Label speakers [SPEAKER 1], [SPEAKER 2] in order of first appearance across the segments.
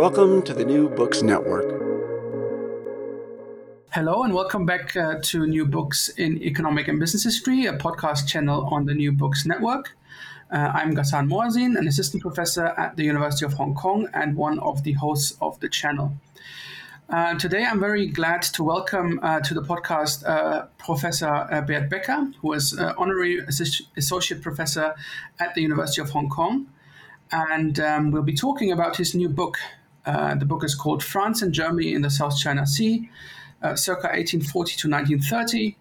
[SPEAKER 1] Welcome to the New Books Network.
[SPEAKER 2] Hello, and welcome back uh, to New Books in Economic and Business History, a podcast channel on the New Books Network. Uh, I'm Ghassan Moazzin, an assistant professor at the University of Hong Kong and one of the hosts of the channel. Uh, today, I'm very glad to welcome uh, to the podcast uh, Professor uh, Bert Becker, who is uh, honorary associate professor at the University of Hong Kong. And um, we'll be talking about his new book. Uh, the book is called France and Germany in the South China Sea, circa 1840 to 1930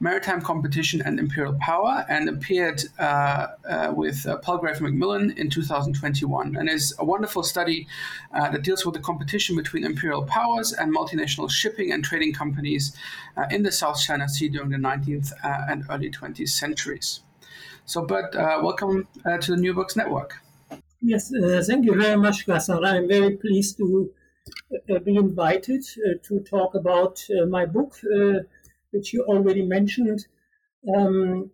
[SPEAKER 2] maritime competition and imperial power and appeared uh, uh, with uh, Palgrave Macmillan in 2021 and is a wonderful study uh, that deals with the competition between imperial powers and multinational shipping and trading companies uh, in the South China Sea during the 19th uh, and early 20th centuries. So, Bert, welcome to the New Books Network.
[SPEAKER 3] Yes, thank you very much, Ghassan. I'm very pleased to be invited to talk about my book which you already mentioned. Um,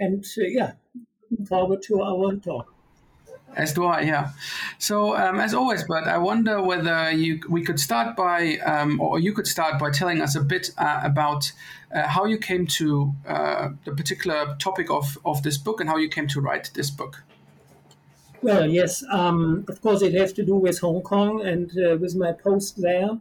[SPEAKER 3] and uh, yeah, looking forward to our talk.
[SPEAKER 2] As do I, yeah. So um, as always, but I wonder whether you we could start by, um, or you could start by telling us a bit uh, about uh, how you came to uh, the particular topic of, of this book and how you came to write this book.
[SPEAKER 3] Well, yes, um, of course, it has to do with Hong Kong and uh, with my post there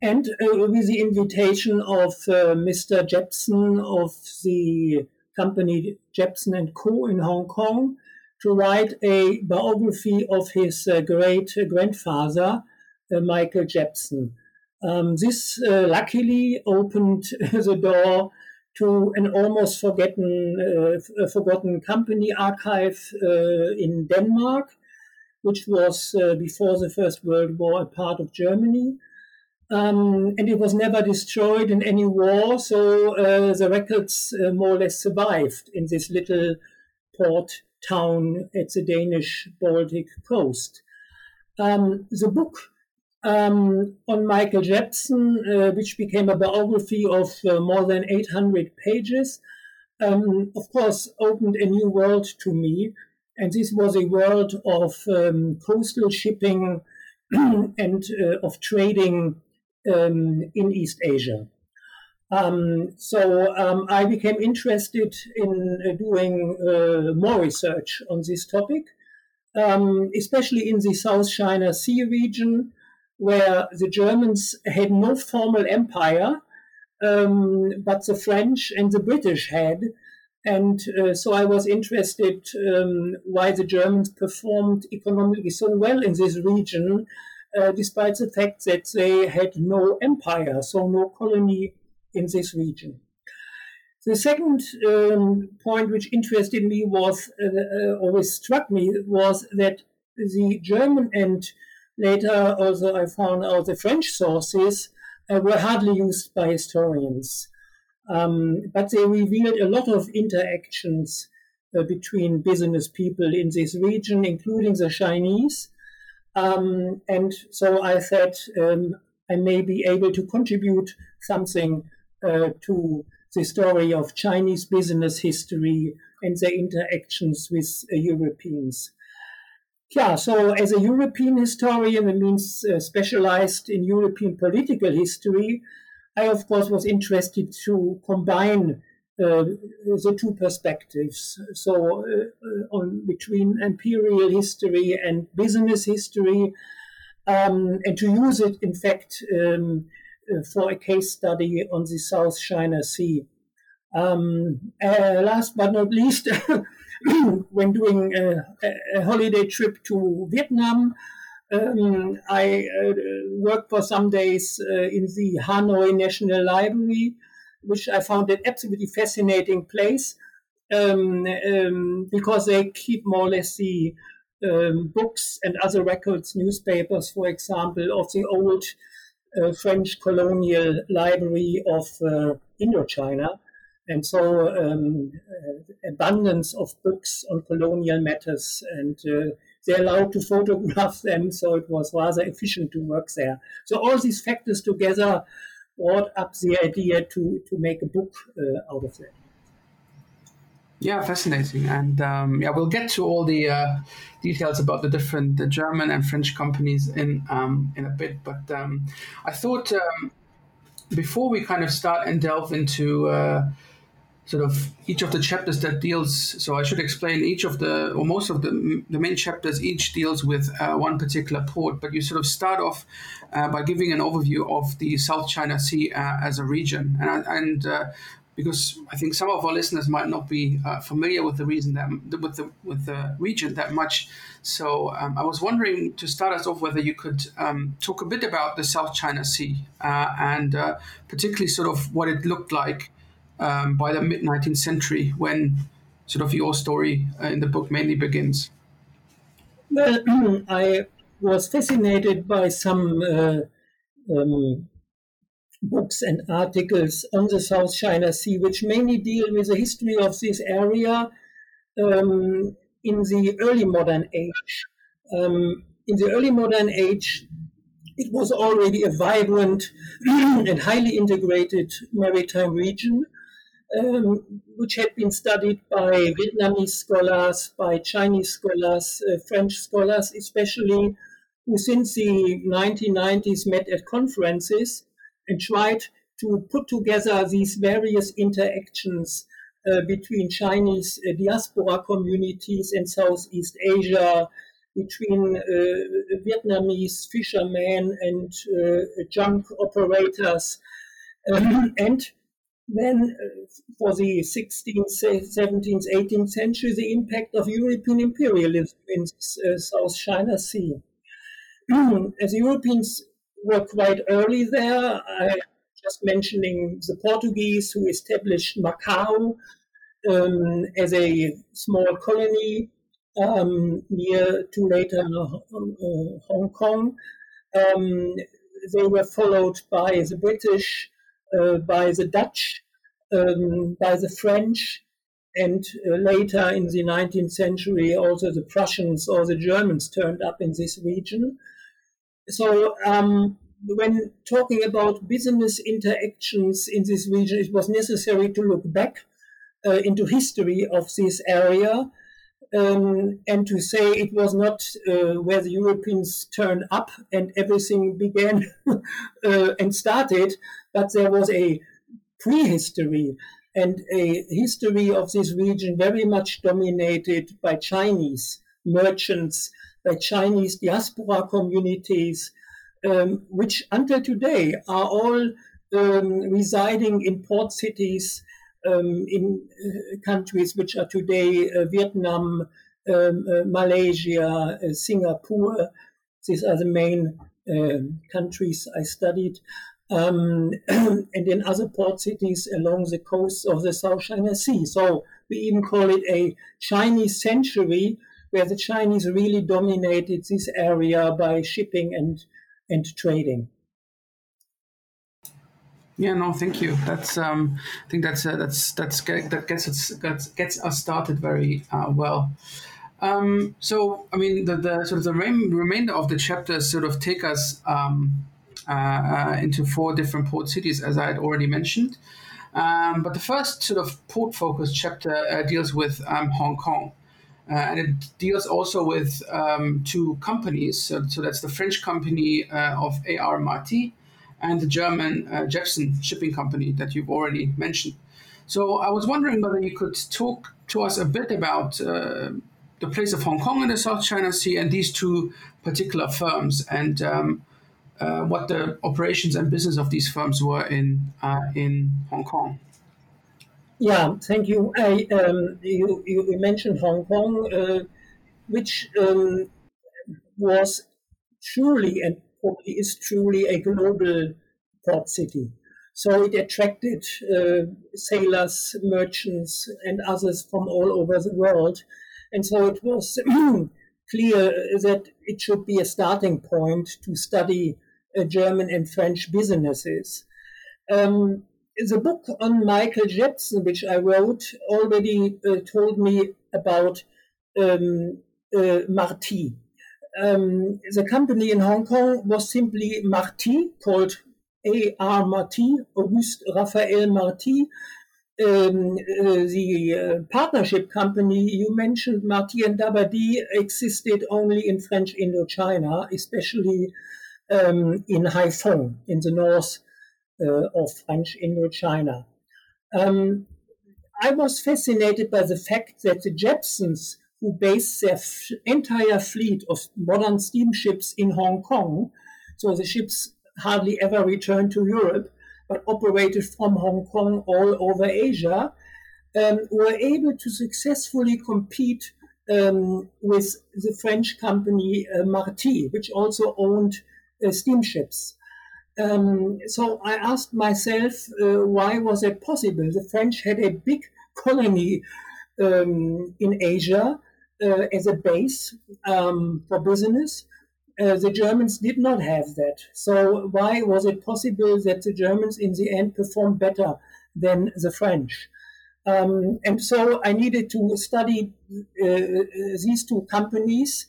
[SPEAKER 3] and uh, with the invitation of uh, Mr. Jebsen of the company Jebsen and Co. in Hong Kong to write a biography of his uh, great grandfather, uh, Michael Jebsen. Um, this uh, luckily opened the door to an almost forgotten, uh, forgotten company archive in Denmark, which was before the First World War a part of Germany. Um, and it was never destroyed in any war, so uh, the records uh, more or less survived in this little port town at the Danish Baltic coast. Um, the book um, on Michael Jebsen, uh, which became a biography of uh, more than 800 pages, um, of course, opened a new world to me. And this was a world of um, coastal shipping and uh, of trading um, in East Asia. Um, so um, I became interested in uh, doing uh, more research on this topic, especially in the South China Sea region, where the Germans had no formal empire, um, but the French and the British had. And uh, so I was interested um, why the Germans performed economically so well in this region uh, despite the fact that they had no empire, so no colony in this region. The second um, point which interested me was, uh, uh, always struck me, was that the German and later also I found out the French sources uh, were hardly used by historians. Um, but they revealed a lot of interactions uh, between business people in this region, including the Chinese, um, and so I said, um, I may be able to contribute something uh, to the story of Chinese business history and their interactions with uh, Europeans. Yeah, so as a European historian, it means uh, specialized in European political history, I, of course, was interested to combine uh, the two perspectives. So, uh, uh, on between imperial history and business history, um, and to use it, in fact, um, uh, for a case study on the South China Sea. Um, uh, last but not least, when doing a, a, holiday trip to Vietnam, um, I uh, worked for some days uh, in the Hanoi National Library, which I found an absolutely fascinating place um, um, because they keep more or less the um, books and other records, newspapers, for example, of the old uh, French colonial library of uh, Indochina. And so, um, uh, abundance of books on colonial matters, and uh, they're allowed to photograph them, so it was rather efficient to work there. So, all these factors together brought up the idea to, to make a book uh, out of that.
[SPEAKER 2] Yeah, fascinating, and um, yeah, we'll get to all the uh, details about the different the German and French companies in um, in a bit. But um, I thought um, before we kind of start and delve into uh, sort of each of the chapters that deals. So I should explain each of the or most of the the main chapters each deals with uh, one particular port. But you sort of start off uh, by giving an overview of the South China Sea uh, as a region, and and uh, because I think some of our listeners might not be uh, familiar with the reason that with the with the region that much. So um, I was wondering to start us off whether you could um, talk a bit about the South China Sea uh, and uh, particularly sort of what it looked like um, by the mid 19th century when sort of your story uh, in the book mainly begins.
[SPEAKER 3] Well, I was fascinated by some uh, um, books and articles on the South China Sea, which mainly deal with the history of this area um, in the early modern age. Um, in the early modern age, it was already a vibrant and highly integrated maritime region, um, which had been studied by Vietnamese scholars, by Chinese scholars, uh, French scholars, especially, who since the 1990s met at conferences and tried to put together these various interactions uh, between Chinese uh, diaspora communities in Southeast Asia, between uh, Vietnamese fishermen and uh, junk operators. Um, and then, uh, for the 16th, 17th, 18th century, the impact of European imperialism in uh, South China Sea. As Europeans were quite early there. I just mentioning the Portuguese who established Macau um, as a small colony um, near to later uh, Hong Kong. Um, they were followed by the British, uh, by the Dutch, um, by the French, and uh, later in the 19th century, also the Prussians or the Germans turned up in this region. So um, when talking about business interactions in this region, it was necessary to look back uh, into history of this area um, and to say it was not uh, where the Europeans turned up and everything began uh, and started, but there was a prehistory and a history of this region very much dominated by Chinese merchants by Chinese diaspora communities, um, which until today are all um, residing in port cities um, in uh, countries which are today uh, Vietnam, um, uh, Malaysia, Singapore. These are the main um, countries I studied. Um, and in other port cities along the coast of the South China Sea. So we even call it a Chinese century where the Chinese really dominated this area by shipping and and trading.
[SPEAKER 2] Yeah, no, thank you. That's um, I think that's uh, that's that's that gets us gets, gets us started very uh, well. Um, so, I mean, the, the sort of the remainder of the chapters sort of take us um, uh, into four different port cities, as I had already mentioned. Um, but the first sort of port focused chapter uh, deals with um, Hong Kong. Uh, and it deals also with um, two companies. So, so, that's the French company uh, of A.R. Marty and the German uh, Jebsen shipping company that you've already mentioned. So I was wondering whether you could talk to us a bit about uh, the place of Hong Kong in the South China Sea and these two particular firms and um, uh, what the operations and business of these firms were in uh, in Hong Kong.
[SPEAKER 3] Yeah, thank you. I, um, you, you mentioned Hong Kong, uh, which um, was truly and probably is truly a global port city. So it attracted uh, sailors, merchants, and others from all over the world. And so it was clear that it should be a starting point to study uh, German and French businesses. Um, the book on Michael Jebsen, which I wrote, already uh, told me about um, uh, Marty. Um, the company in Hong Kong was simply Marty, called A.R. Marty, Auguste Raphael Marty. Um, uh, the uh, partnership company you mentioned, Marty and Dabadie, existed only in French Indochina, especially um, in Haiphong in the north uh, of French Indochina. Um, I was fascinated by the fact that the Jebsens, who based their f- entire fleet of modern steamships in Hong Kong, so the ships hardly ever returned to Europe, but operated from Hong Kong all over Asia, um, were able to successfully compete um, with the French company uh, Marty, which also owned uh, steamships. Um, so I asked myself, uh, why was it possible? The French had a big colony um, in Asia uh, as a base um, for business. Uh, the Germans did not have that. So why was it possible that the Germans in the end performed better than the French? Um, and so I needed to study uh, these two companies,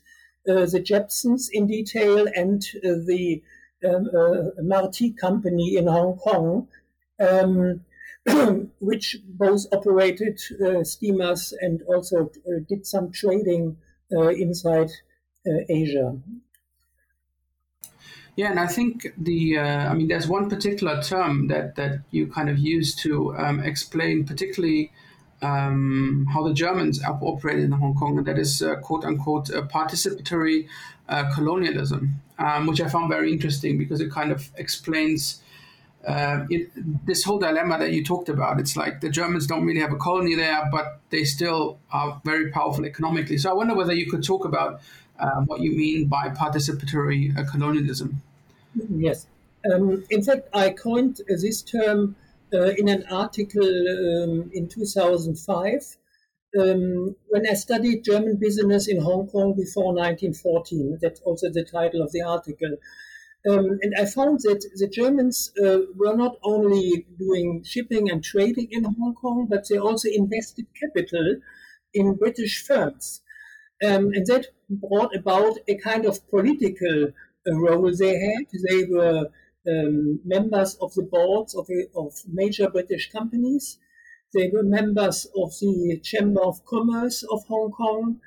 [SPEAKER 3] uh, the Jebsens in detail and uh, the um, uh, Marty company in Hong Kong, um, which both operated uh, steamers and also uh, did some trading inside Asia.
[SPEAKER 2] Yeah, and I think the uh, I mean, there's one particular term that that you kind of use to um, explain, particularly um, how the Germans operated in Hong Kong, and that is uh, quote unquote uh, participatory uh, colonialism, um, which I found very interesting because it kind of explains uh, it, this whole dilemma that you talked about. It's like the Germans don't really have a colony there, but they still are very powerful economically. So I wonder whether you could talk about uh, what you mean by participatory uh, colonialism.
[SPEAKER 3] Yes. Um, in fact, I coined this term uh, in an article um, in 2005 um, when I studied German business in Hong Kong before 1914. That's also the title of the article. Um, and I found that the Germans uh, were not only doing shipping and trading in Hong Kong, but they also invested capital in British firms. Um, and that brought about a kind of political uh, role they had. They were um, members of the boards of, of major British companies. They were members of the Chamber of Commerce of Hong Kong,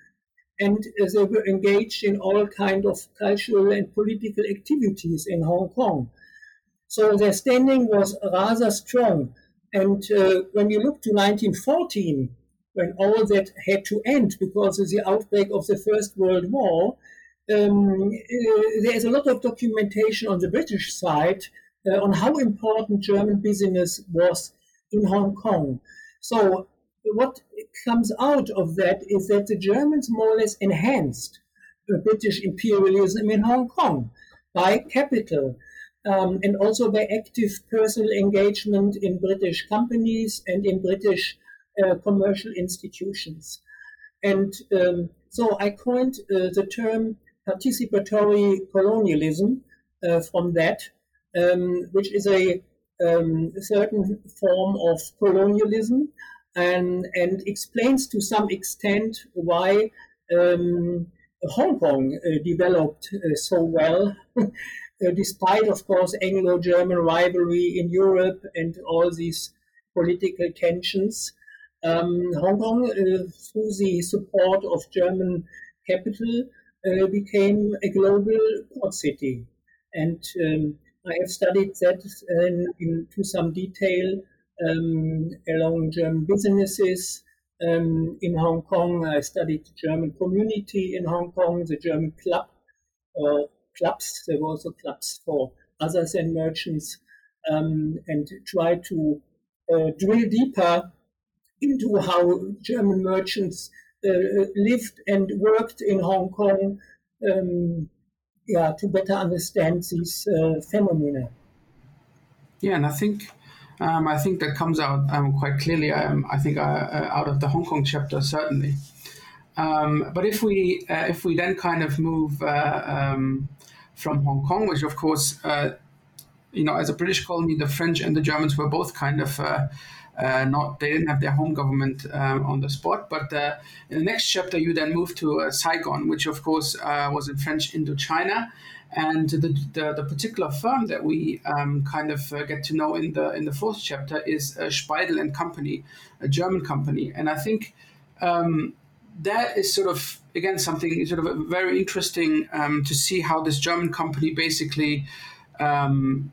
[SPEAKER 3] and uh, they were engaged in all kind of cultural and political activities in Hong Kong. So their standing was rather strong. And uh, when you look to 1914, when all that had to end because of the outbreak of the First World War, um, uh, there's a lot of documentation on the British side uh, on how important German business was in Hong Kong. So what comes out of that is that the Germans more or less enhanced British imperialism in Hong Kong by capital um, and also by active personal engagement in British companies and in British uh, commercial institutions. And um, so I coined uh, the term participatory colonialism uh, from that, um, which is a um, certain form of colonialism and, and explains to some extent why um, Hong Kong uh, developed uh, so well uh, despite, of course, Anglo-German rivalry in Europe and all these political tensions. Um, Hong Kong, uh, through the support of German capital, uh, became a global port city. And um, I have studied that in, into some detail along German businesses. Um, in Hong Kong, I studied the German community in Hong Kong, the German club, uh, clubs. There were also clubs for others and merchants, um, and tried to uh, drill deeper into how German merchants uh, lived and worked in Hong Kong um, yeah, to better understand these uh, phenomena.
[SPEAKER 2] Yeah, and I think um, I think that comes out um, quite clearly. Um, I think uh, uh, out of the Hong Kong chapter certainly. Um, but if we uh, if we then kind of move uh, um, from Hong Kong, which of course uh, you know as a British colony, the French and the Germans were both kind of not they didn't have their home government on the spot. But in the next chapter, you then move to Saigon, which of course was in French Indochina. And the, the, the, particular firm that we um, kind of uh, get to know in the in the fourth chapter is Speidel and Company, a German company. And I think um, that is sort of again something sort of very interesting um, to see how this German company basically um,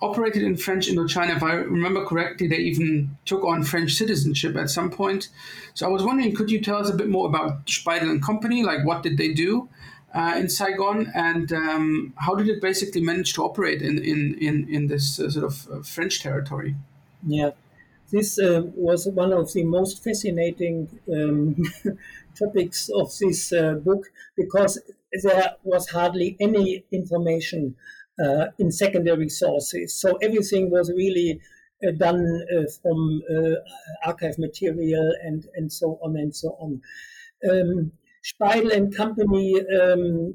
[SPEAKER 2] operated in French Indochina. If I remember correctly, they even took on French citizenship at some point. So I was wondering, could you tell us a bit more about Speidel and Company? Like, what did they do uh, in Saigon, and um, how did it basically manage to operate in in in, in this uh, sort of uh, French territory?
[SPEAKER 3] Yeah, this uh, was one of the most fascinating um, topics of this uh, book because there was hardly any information uh, in secondary sources. So everything was really uh, done from archive material and, and so on and so on. Um, Speidel and Company um,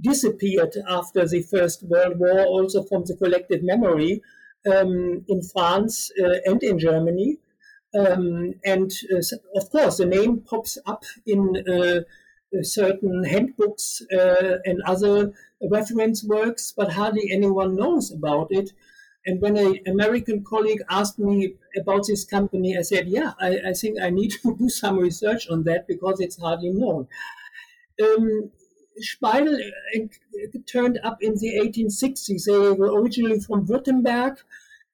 [SPEAKER 3] disappeared after the First World War, also from the collective memory um, in France uh, and in Germany. Um, and uh, of course, the name pops up in uh, certain handbooks and other reference works, but hardly anyone knows about it. And when an American colleague asked me about this company, I said, Yeah, I, I think I need to do some research on that because it's hardly known. Um, Speidel uh, turned up in the 1860s. They were originally from Württemberg,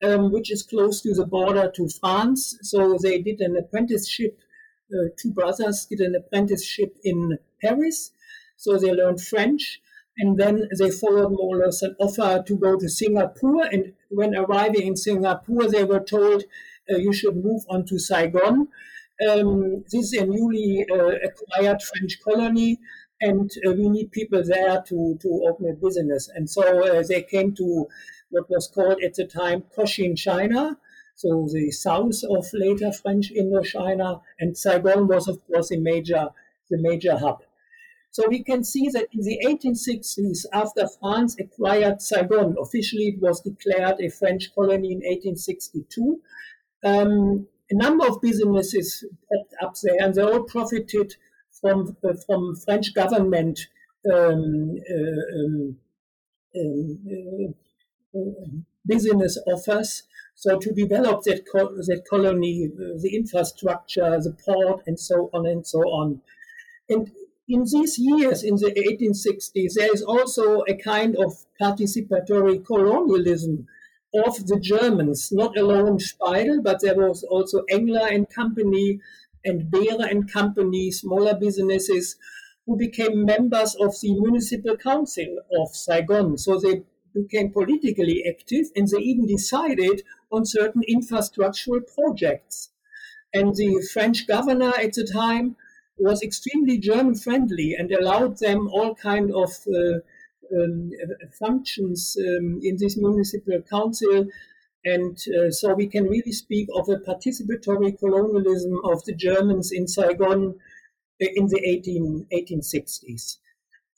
[SPEAKER 3] um, which is close to the border to France. So they did an apprenticeship. Uh, two brothers did an apprenticeship in Paris. So they learned French. And then they followed more or less an offer to go to Singapore. And when arriving in Singapore, they were told uh, you should move on to Saigon. Um, this is a newly uh, acquired French colony, and uh, we need people there to, to open a business. And so uh, they came to what was called at the time Cochin, China, so the south of later French Indochina, and Saigon was, of course, a major, the major hub. So we can see that in the 1860s, after France acquired Saigon, officially it was declared a French colony in 1862, um, a number of businesses popped up there, and they all profited from uh, from French government um, uh, um, um uh, business offers. So to develop that co- that colony, uh, the infrastructure, the port, and so on and so on. And in these years, in the 1860s, there is also a kind of participatory colonialism of the Germans, not alone Speidel, but there was also Engler and Company and Behre and Company, smaller businesses, who became members of the municipal council of Saigon. So they became politically active and they even decided on certain infrastructural projects. And the French governor at the time was extremely German friendly and allowed them all kind of uh, um, functions um, in this municipal council. And uh, so we can really speak of a participatory colonialism of the Germans in Saigon uh, in the 18, 1860s.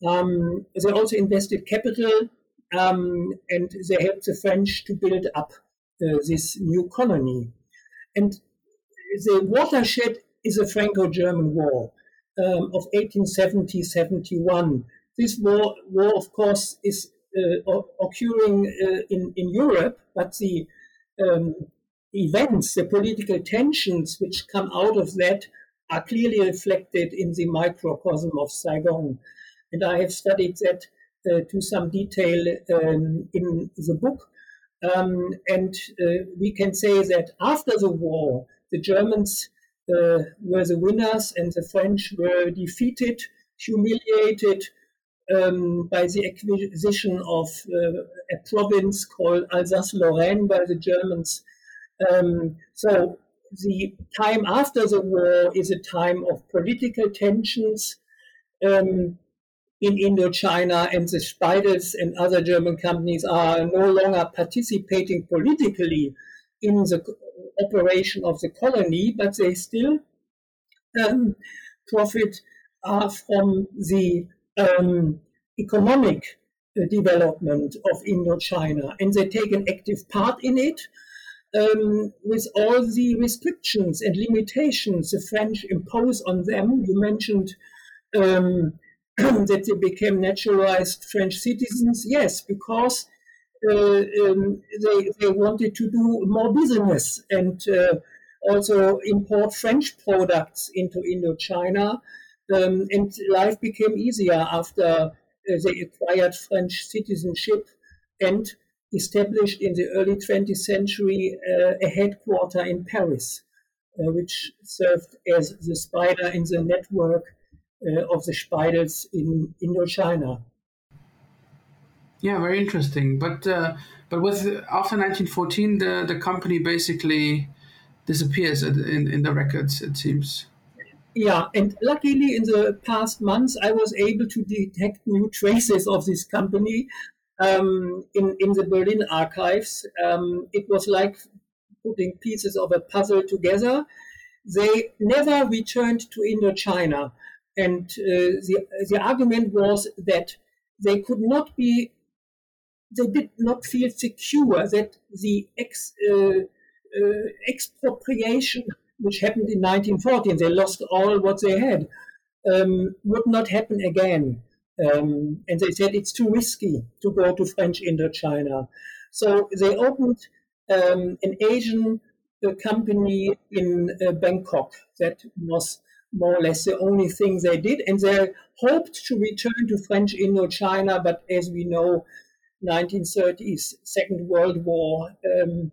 [SPEAKER 3] Um, they also invested capital um, and they helped the French to build up uh, this new colony. And the watershed is a Franco-German war um, of 1870-71. This war, war, of course, is uh, occurring uh, in, in Europe, but the um, events, the political tensions which come out of that are clearly reflected in the microcosm of Saigon. And I have studied that uh, to some detail um, in the book. Um, and uh, we can say that after the war, the Germans were the winners and the French were defeated, humiliated um, by the acquisition of uh, a province called Alsace-Lorraine by the Germans. Um, so the time after the war is a time of political tensions um, in Indochina, and the Speidels and other German companies are no longer participating politically in the operation of the colony, but they still um, profit uh, from the um, economic uh, development of Indochina, and they take an active part in it. Um, with all the restrictions and limitations the French impose on them. You mentioned um, that they became naturalized French citizens. Yes, because um, they, they wanted to do more business and uh, also import French products into Indochina. Um, and life became easier after uh, they acquired French citizenship and established in the early 20th century uh, a headquarter in Paris, uh, which served as the spider in the network uh, of the Speidels in Indochina.
[SPEAKER 2] Yeah, very interesting. But uh, but with after 1914, the the company basically disappears in in the records. It seems.
[SPEAKER 3] Yeah, and luckily in the past months, I was able to detect new traces of this company um, in, in the Berlin archives. Um, it was like putting pieces of a puzzle together. They never returned to Indochina. And uh, the, the argument was that they could not be, they did not feel secure that the ex, uh, uh, expropriation which happened in 1914, they lost all what they had, um, would not happen again. Um, and they said it's too risky to go to French Indochina. So they opened um, an Asian uh, company in uh, Bangkok that was more or less the only thing they did. And they hoped to return to French Indochina, but as we know, 1930s, Second World War, um,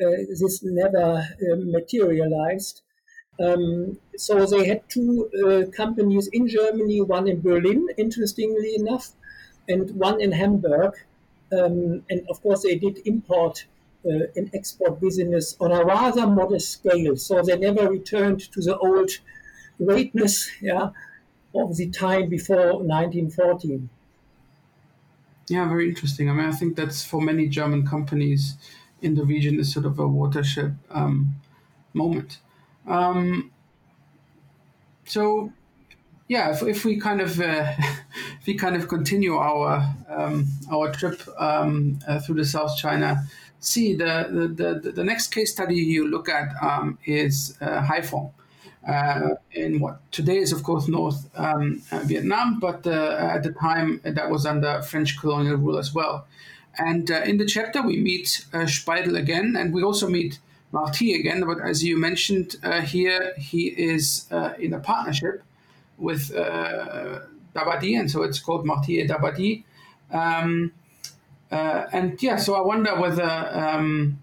[SPEAKER 3] uh, this never uh, materialized. Um, so they had two uh, companies in Germany, one in Berlin, interestingly enough, and one in Hamburg. Um, and of course, they did import uh, and export business on a rather modest scale. So they never returned to the old greatness yeah, of the time before 1914.
[SPEAKER 2] Yeah, very interesting. I mean, I think that's for many German companies in the region is sort of a watershed um, moment. Um, so, yeah, if, if, we kind of uh, if we kind of continue our um, our trip um, uh, through the South China Sea, the, the the, the next case study you look at um, is uh, Haiphong. Uh, in what today is, of course, North um, uh, Vietnam, but uh, at the time that was under French colonial rule as well. And uh, in the chapter, we meet uh, Speidel again, and we also meet Marty again. But as you mentioned uh, here, he is uh, in a partnership with uh, Dabadie, and so it's called Marty et Dabadie. Um, uh, and yeah, so I wonder whether, um,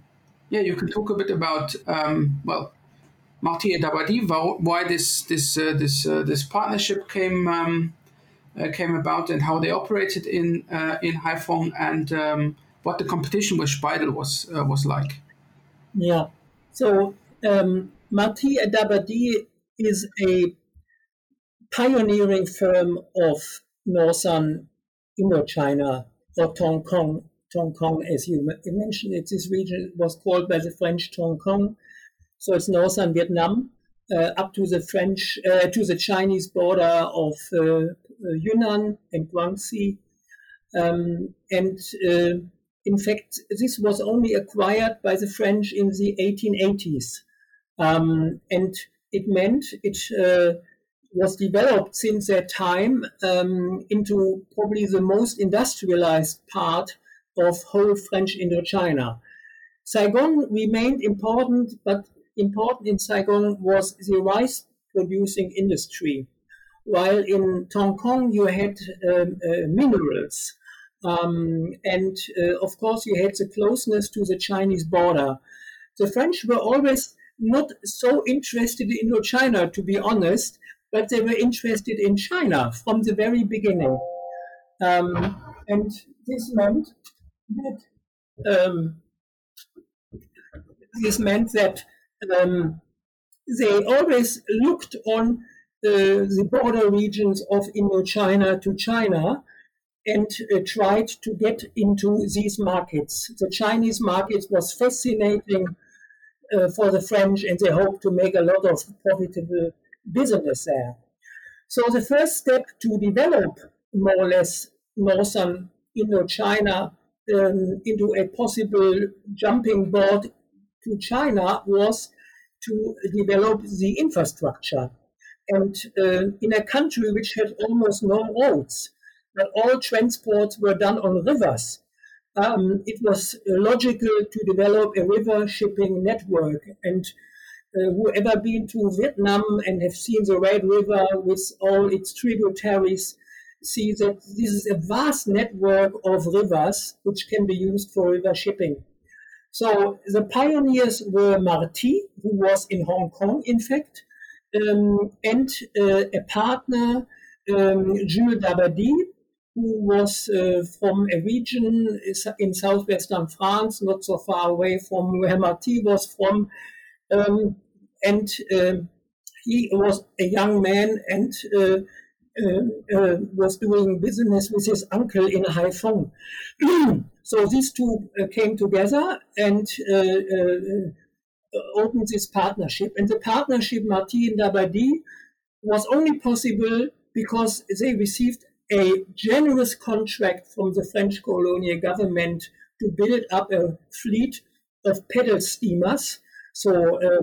[SPEAKER 2] yeah, you can talk a bit about, um, well, Marty et Dabadie, why this this this this partnership came um, uh, came about and how they operated in uh, in Haiphong and um, what the competition with Speidel was uh, was like.
[SPEAKER 3] Yeah, so um, Marty et Dabadie is a pioneering firm of northern Indochina or Tonkin. Tong Kong, as you mentioned, it's this region was called by the French Tonkin. So it's northern Vietnam, uh, up to the French, uh, to the Chinese border of uh, Yunnan and Guangxi. Um, and in fact, this was only acquired by the French in the 1880s. Um, and it meant it was developed since that time um, into probably the most industrialized part of whole French Indochina. Saigon remained important, but important in Saigon was the rice producing industry, while in Kong you had um, uh, minerals. Um, and uh, of course, you had the closeness to the Chinese border. The French were always not so interested in Indochina, to be honest, but they were interested in China from the very beginning. Um, and this meant that um, this meant that um, they always looked on uh, the border regions of Indochina to China and uh, tried to get into these markets. The Chinese market was fascinating uh, for the French, and they hoped to make a lot of profitable business there. So the first step to develop more or less northern Indochina um, into a possible jumping board to China was to develop the infrastructure. And uh, in a country which had almost no roads, but all transports were done on rivers, um, it was logical to develop a river shipping network. And uh, whoever been to Vietnam and have seen the Red River with all its tributaries see that this is a vast network of rivers which can be used for river shipping. So the pioneers were Marty, who was in Hong Kong, in fact, um, and uh, a partner, um, Jules Dabadie, who was uh, from a region in southwestern France, not so far away from where Marty was from. Um, and uh, he was a young man and uh, uh, uh, was doing business with his uncle in Haiphong. so these two uh, came together and opened this partnership. And the partnership, Marty and Dabadie, was only possible because they received a generous contract from the French colonial government to build up a fleet of pedal steamers, so uh,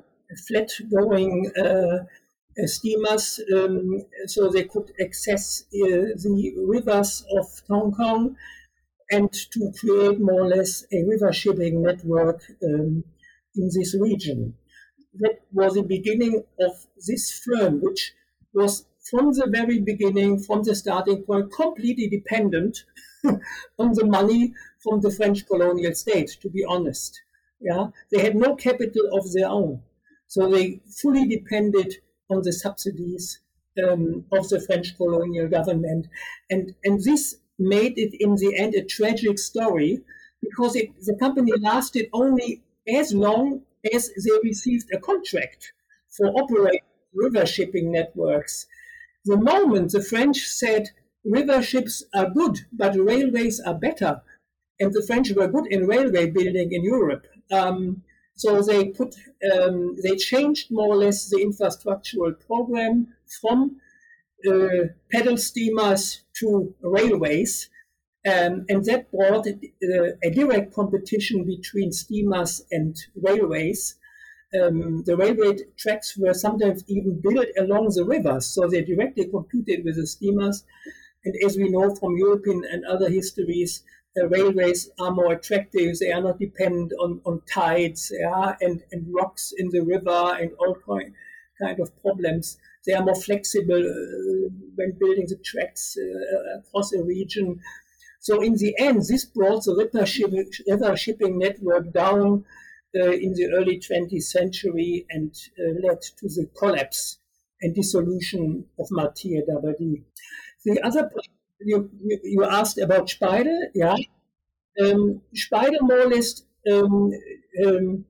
[SPEAKER 3] flat going uh, uh, steamers, um, so they could access uh, the rivers of Tonkin and to create more or less a river shipping network um, in this region. That was the beginning of this firm, which was from the very beginning, from the starting point, completely dependent on the money from the French colonial state, to be honest. Yeah, they had no capital of their own. So they fully depended on the subsidies um, of the French colonial government. And, and this made it in the end a tragic story because it, the company lasted only as long as they received a contract for operating river shipping networks. The moment the French said river ships are good, but railways are better, and the French were good in railway building in Europe, um, so they put um, they changed more or less the infrastructural program from pedal steamers to railways, um, and that brought uh, a direct competition between steamers and railways. Um, the railway tracks were sometimes even built along the rivers, so they directly competed with the steamers. And as we know from European and other histories, uh, railways are more attractive. They are not dependent on, on tides yeah, and, and rocks in the river and all kind, kind of problems. They are more flexible uh, when building the tracks uh, across a region. So in the end, this brought the river shipping, shipping network down uh, in the early 20th century and uh, led to the collapse and dissolution of Marty Dabadie. The other you, you asked about Speidel, yeah. Um, Speidel more or less um, um,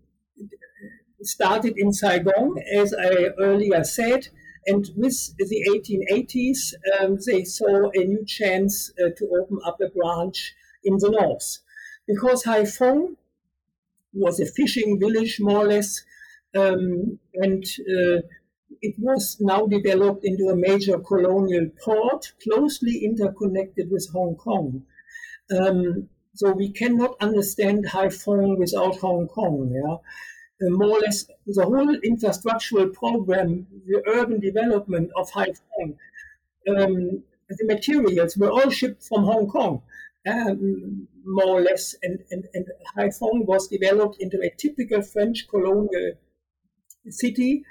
[SPEAKER 3] started in Saigon, as I earlier said, and with the 1880s, um, they saw a new chance uh, to open up a branch in the north. Because Haiphong was a fishing village, more or less, um, and uh, it was now developed into a major colonial port, closely interconnected with Hong Kong. Um, so we cannot understand Haiphong without Hong Kong. Yeah? More or less the whole infrastructural program, the urban development of Haiphong, um, the materials were all shipped from Hong Kong, um, more or less, and, and, and Haiphong was developed into a typical French colonial city.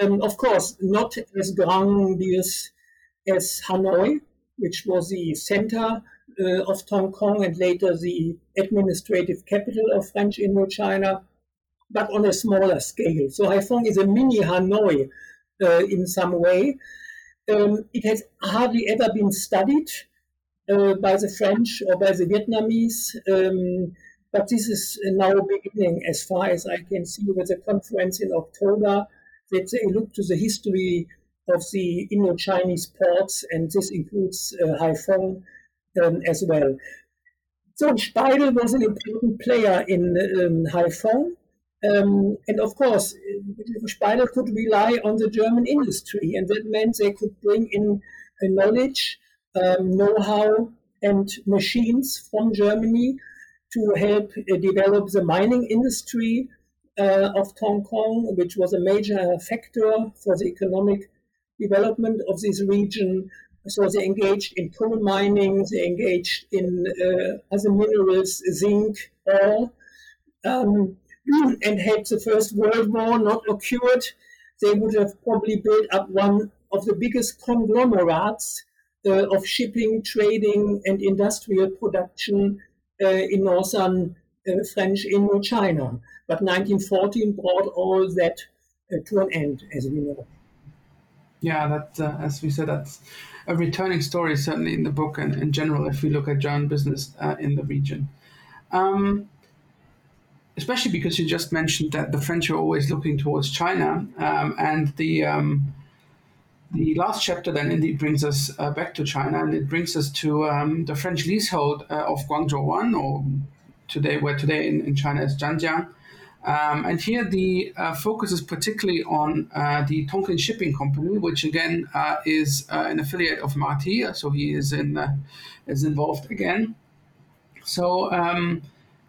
[SPEAKER 3] Um, of course, not as grandiose as Hanoi, which was the center uh, of Tonkin and later the administrative capital of French Indochina, but on a smaller scale. So Haiphong is a mini Hanoi uh, in some way. Um, it has hardly ever been studied uh, by the French or by the Vietnamese, um, but this is now beginning, as far as I can see, with the conference in October, that they look to the history of the Indo-Chinese ports, and this includes uh, Haiphong um, as well. So Speidel was an important player in um, Haiphong. Um, and of course, Speidel could rely on the German industry, and that meant they could bring in knowledge, um, know-how, and machines from Germany to help uh, develop the mining industry uh, of Hong Kong, which was a major factor for the economic development of this region. So they engaged in coal mining, they engaged in uh, other minerals, zinc, ore. Um, and had the First World War not occurred, they would have probably built up one of the biggest conglomerates uh, of shipping, trading, and industrial production uh, in northern uh, French Indochina. But 1914 brought all that uh, to an end, as we know.
[SPEAKER 2] Yeah, that uh, as we said, that's a returning story certainly in the book and in general if we look at German business uh, in the region. Um, especially because you just mentioned that the French are always looking towards China, um, and the um, the last chapter then indeed brings us uh, back to China, and it brings us to um, the French leasehold uh, of Guangzhouwan, or today where today in, in China is Zhanjiang. Um, and here the uh, focus is particularly on uh, the Tonkin Shipping Company, which again uh, is uh, an affiliate of Marty, so he is in is involved again. So um,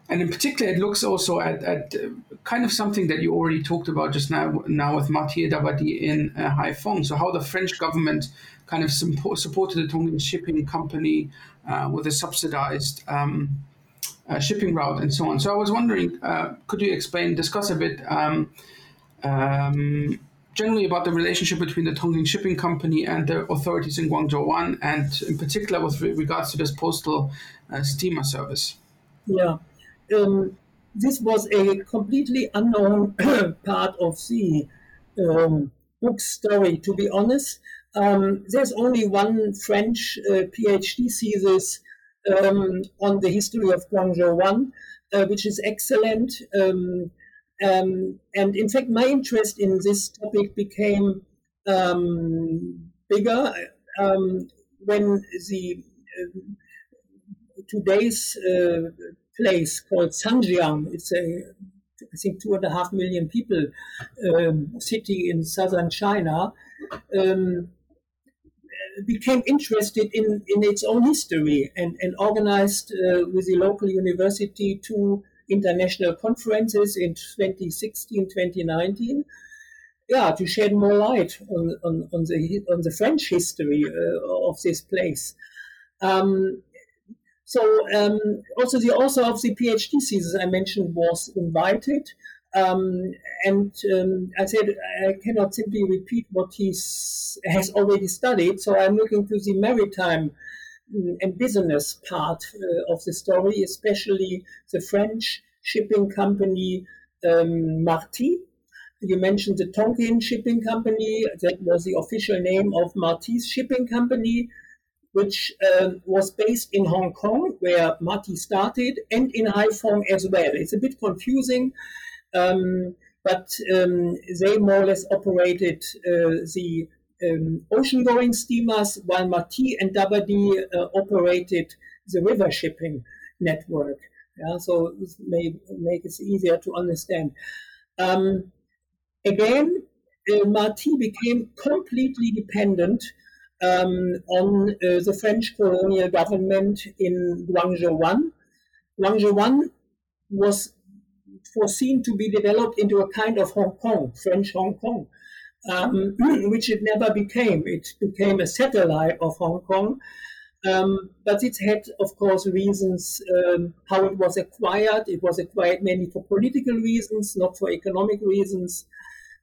[SPEAKER 2] and in particular, it looks also at, at uh, kind of something that you already talked about just now, now with Mathieu Dabadie in uh, Haiphong. So how the French government kind of support, supported the Tonkin shipping company uh, with a subsidized um, uh, shipping route and so on. So I was wondering, uh, could you explain, discuss a bit um, um, generally about the relationship between the Tonkin shipping company and the authorities in Guangzhouwan, and in particular with regards to this postal uh, steamer service?
[SPEAKER 3] Yeah um, this was a completely unknown part of the um, book story, to be honest. Um, there's only one French uh, PhD thesis um, on the history of Guangzhouwan, uh, which is excellent. Um, um, and in fact, my interest in this topic became bigger when the uh, today's uh, place called Zhanjiang. It's a, I think, two and a half million people um, city in southern China. Um, became interested in, in its own history and, and organized uh, with the local university two international conferences in 2016 2019 yeah to shed more light on, on, on the on the french history uh, of this place um, so um, also the author of the PhD thesis I mentioned was invited. Um, and um, I said I cannot simply repeat what he has already studied. So I'm looking to the maritime mm, and business part uh, of the story, especially the French shipping company um, Marty. You mentioned the Tonkin Shipping Company. That was the official name of Marty's shipping company which um, was based in Hong Kong, where Marty started, and in Haiphong as well. It's a bit confusing, um, but um, they more or less operated uh, the um, ocean-going steamers, while Marty and Dabadie uh, operated the river shipping network. Yeah, so this may make it easier to understand. Um, again, uh, Marty became completely dependent um, on uh, the French colonial government in Guangzhouwan. Guangzhou One was foreseen to be developed into a kind of Hong Kong, French Hong Kong, um, which it never became. It became a satellite of Hong Kong. Um, but it had, of course, reasons um, how it was acquired. It was acquired mainly for political reasons, not for economic reasons.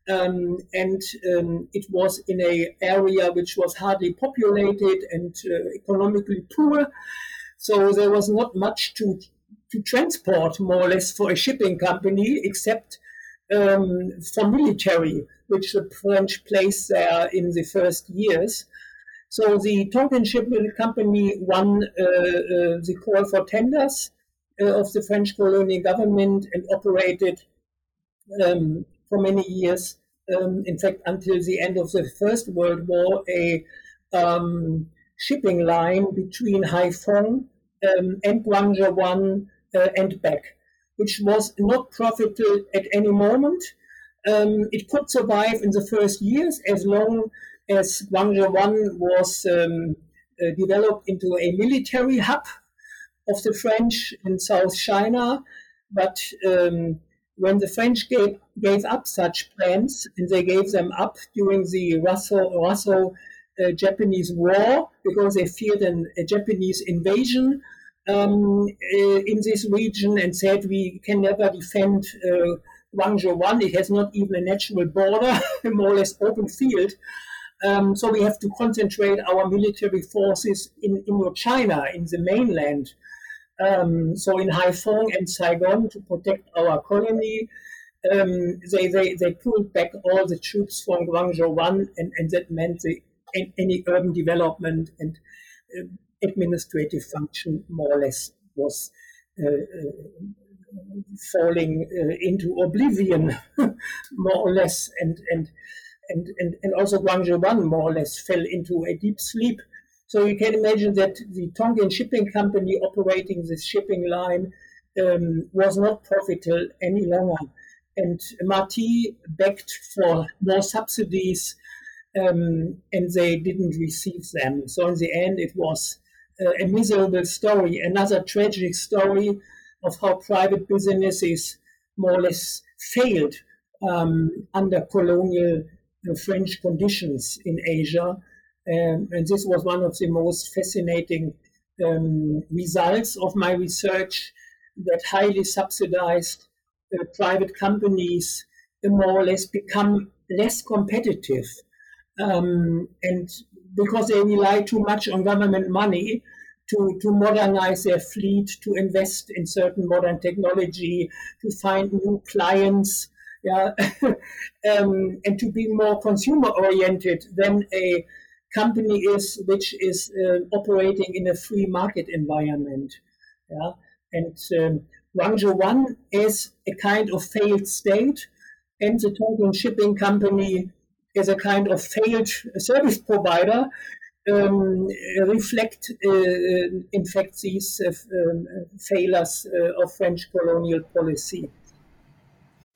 [SPEAKER 3] Um, and um, it was in an area which was hardly populated and uh, economically poor. So there was not much to, to transport, more or less, for a shipping company, except um, for military, which the French placed there in the first years. So the Tonkin Shipping Company won uh, uh, the call for tenders uh, of the French colonial government and operated um, for many years, um, in fact, until the end of the First World War, a um, shipping line between Haiphong um, and Guangzhou uh, and back, which was not profitable at any moment. Um, it could survive in the first years as long as Guangzhouwan was um, uh, developed into a military hub of the French in South China. But um, when the French gave, gave up such plans, and they gave them up during the Russo, uh, Japanese War because they feared an, a Japanese invasion um, uh, in this region and said we can never defend uh, Guangzhouwan. It has not even a natural border, more or less open field. Um, so we have to concentrate our military forces in Indochina, in the mainland. Um, so in Haiphong and Saigon to protect our colony. Um, they, they, they pulled back all the troops from Guangzhouwan, and, and that meant the, any urban development and uh, administrative function more or less was uh, uh, falling uh, into oblivion, more or less, and, and and, and, and also Guangzhouwan more or less fell into a deep sleep. So you can imagine that the Tonkin Shipping Company operating this shipping line um, was not profitable any longer. And Marty begged for more subsidies, um, and they didn't receive them. So in the end, it was uh, a miserable story, another tragic story of how private businesses more or less failed um, under colonial the French conditions in Asia. Um, and this was one of the most fascinating um, results of my research that highly subsidized uh, private companies more or less become less competitive. Um, and because they rely too much on government money to, to modernize their fleet, to invest in certain modern technology, to find new clients, yeah, um, and to be more consumer oriented than a company is which is uh, operating in a free market environment. Yeah, and um, Guangzhouwan is a kind of failed state, and the Tonkin Shipping Company is a kind of failed service provider. Um, reflect, uh, in fact, these uh, um, failures uh, of French colonial policy.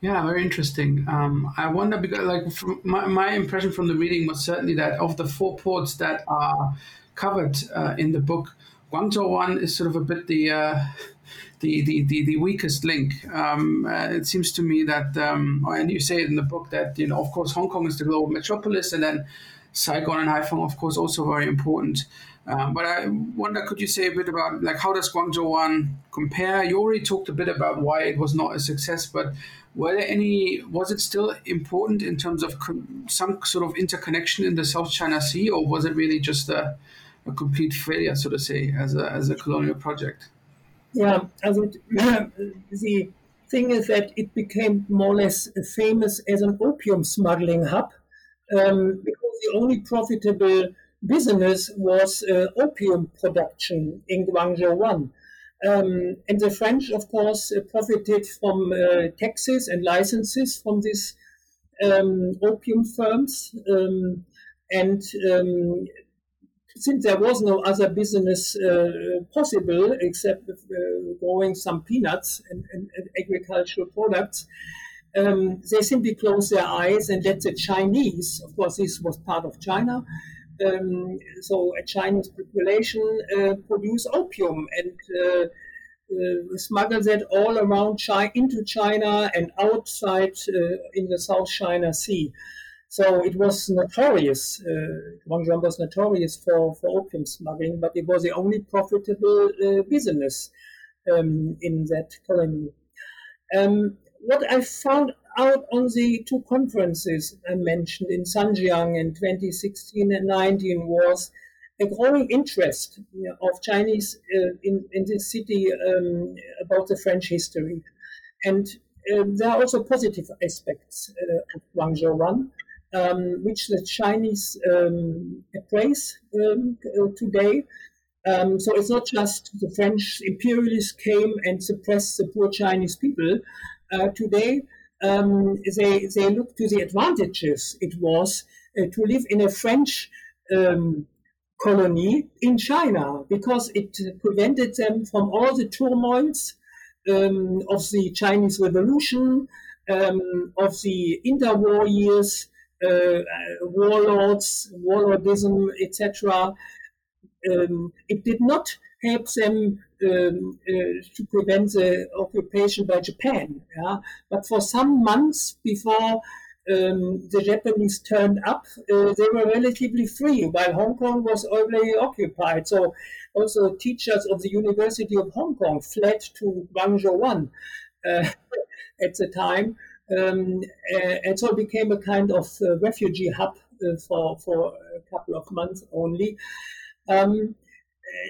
[SPEAKER 2] Yeah, very interesting. Um, I wonder because, like, my, my impression from the reading was certainly that of the four ports that are covered uh, in the book, Guangzhouwan is sort of a bit the uh, the, the, the, the, weakest link. Um, uh, it seems to me that, um, and you say it in the book that you know, of course, Hong Kong is the global metropolis, and then Saigon and Haiphong, of course, also very important. Um, but I wonder, could you say a bit about like how does Guangzhouwan compare? You already talked a bit about why it was not a success, but were there any? Was it still important in terms of some sort of interconnection in the South China Sea, or was it really just a, a complete failure, so to say, as a as a colonial project?
[SPEAKER 3] Yeah, it, the thing is that it became more or less famous as an opium smuggling hub um, because the only profitable business was uh, opium production in Guangzhouwan. Um, and the French, of course, uh, profited from uh, taxes and licenses from these um, opium firms. Um, and um, since there was no other business uh, possible except uh, growing some peanuts and, and, and agricultural products, um, they simply closed their eyes and let the Chinese, of course, this was part of China, um, so a Chinese population uh, produce opium and uh, uh, smuggle that all around China, into China and outside uh, in the South China Sea. So it was notorious. Uh, Guangzhou was notorious for, for opium smuggling, but it was the only profitable business um, in that colony. Um, what I found out on the two conferences I mentioned in Zhanjiang in 2016 and 19 was a growing interest of Chinese uh, in, in this city um, about the French history. And um, there are also positive aspects uh, of Guangzhou um, which the Chinese um, appraise um, uh, today. Um, so it's not just the French imperialists came and suppressed the poor Chinese people. Uh, today, um, they, they look to the advantages it was uh, to live in a French um, colony in China because it prevented them from all the turmoils um, of the Chinese Revolution, um, of the interwar years, uh, warlords, warlordism, etc. Um, it did not help them um, uh, to prevent the occupation by Japan. Yeah? But for some months before um, the Japanese turned up, uh, they were relatively free, while Hong Kong was already occupied. So also teachers of the University of Hong Kong fled to Guangzhou uh, at the time. Um, and so it became a kind of uh, refugee hub uh, for, for a couple of months only. Um,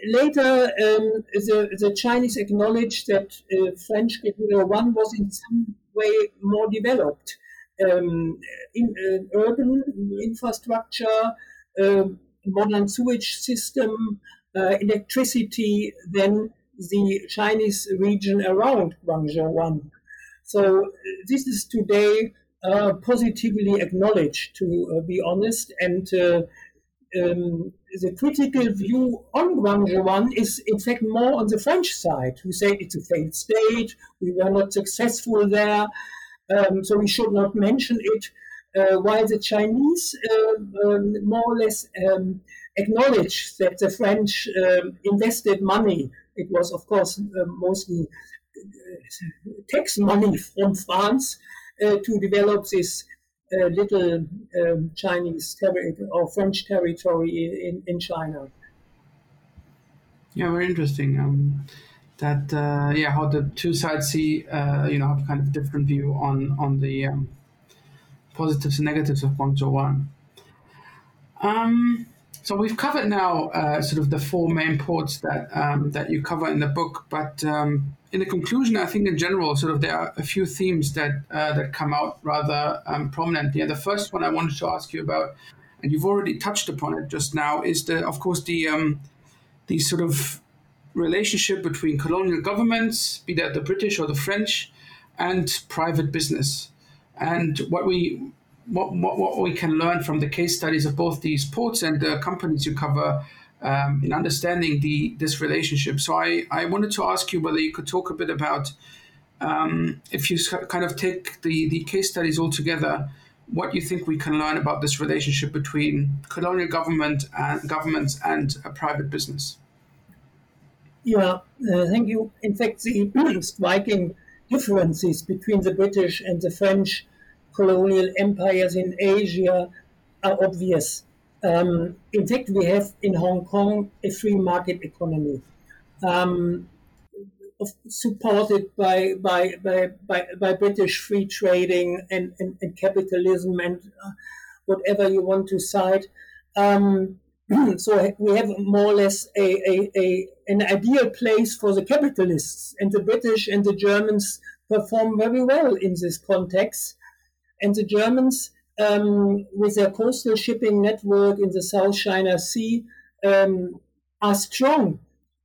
[SPEAKER 3] later, um, the, the Chinese acknowledged that uh, French Guerrilla One was in some way more developed um, in uh, urban infrastructure, uh, modern sewage system, uh, electricity than the Chinese region around Guangzhouwan. So uh, this is today uh, positively acknowledged, to be honest, and um, the critical view on Guangzhouwan is, in fact, more on the French side, who say it's a failed state, we were not successful there, um, so we should not mention it. Uh, while the Chinese uh, um, more or less um, acknowledge that the French um, invested money, it was, of course, uh, mostly tax money from France uh, to develop this uh, little um, Chinese territory or French territory in, in China.
[SPEAKER 2] Yeah, very interesting. Um, that uh, yeah, how the two sides see uh, you know have kind of different view on on the um, positives and negatives of Guangzhouwan. Um, so we've covered now uh, sort of the four main ports that um, that you cover in the book, but um, in the conclusion, I think in general, sort of there are a few themes that uh, that come out rather um, prominently. And the first one I wanted to ask you about, and you've already touched upon it just now, is the of course the um, the sort of relationship between colonial governments, be that the British or the French, and private business. And what we what, what, what we can learn from the case studies of both these ports and the companies you cover um, in understanding the this relationship. So I, I wanted to ask you whether you could talk a bit about um, if you kind of take the, the case studies all together, what you think we can learn about this relationship between colonial government and governments and a private business.
[SPEAKER 3] Yeah, uh, thank you. In fact, the striking differences between the British and the French colonial empires in Asia are obvious. Um, in fact, we have in Hong Kong a free market economy. Um, supported by, by, by, by, by British free trading and, and, and capitalism and uh, whatever you want to cite. Um, so we have more or less a, a, a, an ideal place for the capitalists, and the British and the Germans perform very well in this context. And the Germans, um, with their coastal shipping network in the South China Sea, um, are strong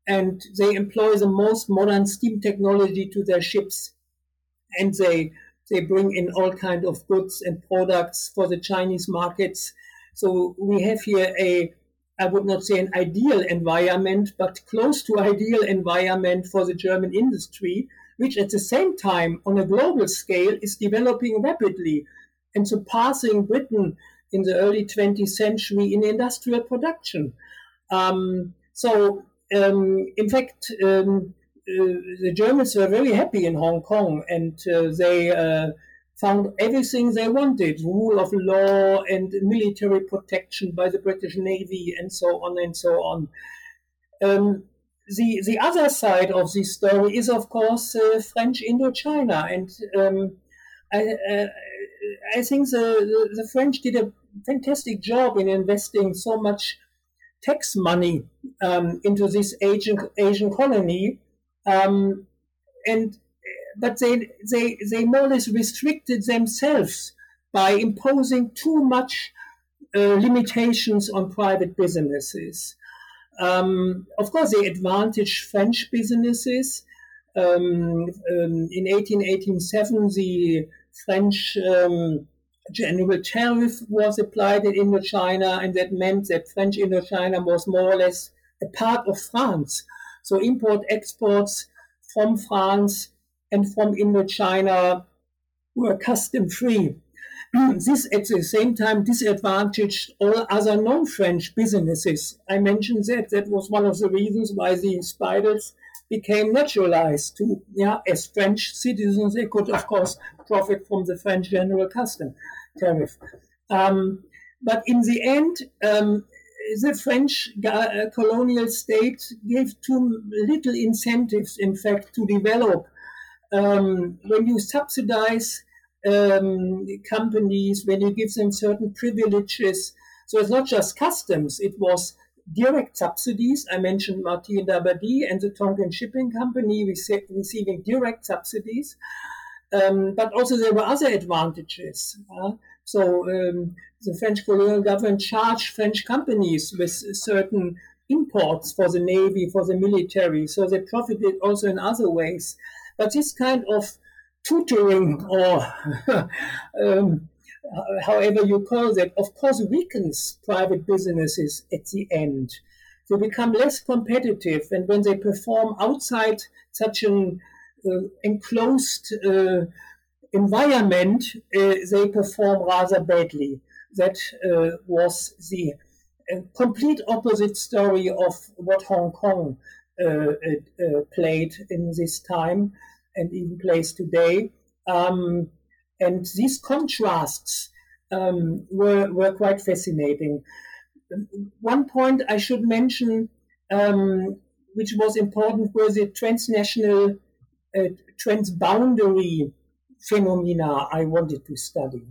[SPEAKER 3] and they employ the most modern steam technology to their ships. And they they bring in all kind of goods and products for the chinese markets. So we have here a i would not say an ideal environment but close to ideal environment for the german industry which at the same time on a global scale is developing rapidly and surpassing britain in the early 20th century in industrial production um, so um, in fact, um, uh, the Germans were very happy in Hong Kong, and uh, they uh, found everything they wanted: rule of law and military protection by the British Navy, and so on and so on. Um, the the other side of this story is, of course, uh, French Indochina, and um, I, uh, I think the, the, the French did a fantastic job in investing so much tax money um, into this Asian Asian colony, um, and but they they they more or less restricted themselves by imposing too much uh, limitations on private businesses. Um, of course, they advantage French businesses. Um, um, in 1887, the French um, general tariff was applied in Indochina, and that meant that French Indochina was more or less a part of France. So import exports from France and from Indochina were custom free. this at the same time disadvantaged all other non-French businesses. I mentioned that that was one of the reasons why the Speidels became naturalized to yeah as French citizens they could of course profit from the French general custom tariff. Um, but in the end, um, the French uh, colonial state gave too little incentives, in fact, to develop. Um, when you subsidize um, companies, when you give them certain privileges, so it's not just customs, it was direct subsidies. I mentioned Martin Dabadie and the Tonkin Shipping Company receiving direct subsidies. Um, but also there were other advantages. So um, the French colonial government charged French companies with certain imports for the navy, for the military. So they profited also in other ways. But this kind of tutoring or um, however you call that, of course, weakens private businesses at the end. They become less competitive, and when they perform outside such an uh, enclosed uh, environment, uh, they perform rather badly. That was the complete opposite story of what Hong Kong played in this time and even plays today. Um, and these contrasts um, were, were quite fascinating. One point I should mention, um, which was important, were the transnational uh, transboundary phenomena I wanted to study.